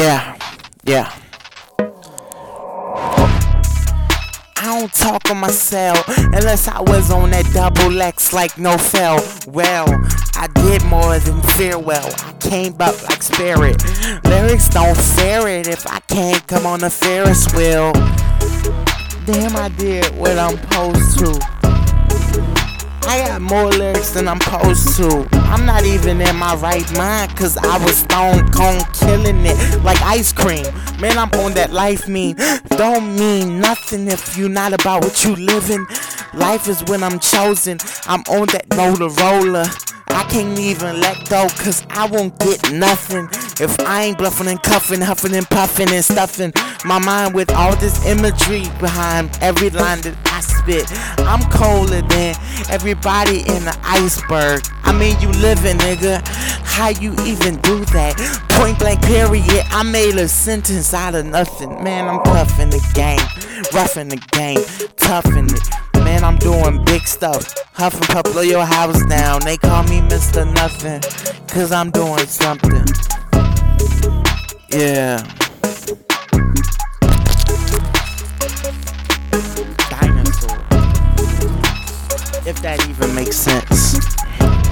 Yeah, yeah. I don't talk on myself unless I was on that double X like no fell. Well, I did more than farewell. I came up like spirit. Lyrics don't fare it if I can't come on the Ferris wheel. Damn, I did what I'm supposed to. I got more lyrics than I'm supposed to. I'm not even in my right mind, cause I was stone cold killing it like ice cream. Man, I'm on that life mean. Don't mean nothing if you not about what you living. Life is when I'm chosen. I'm on that Motorola. I can't even let go, cause I won't get nothing if I ain't bluffing and cuffing, huffing and puffing and stuffing my mind with all this imagery behind every line that Spit. I'm colder than everybody in the iceberg. I mean, you living, nigga. How you even do that? Point blank, period. I made a sentence out of nothing. Man, I'm tough in the game, rough in the game, tough in it. Man, I'm doing big stuff. Huff and puff, blow your house down. They call me Mr. Nothing, cause I'm doing something. Yeah. if that even makes sense.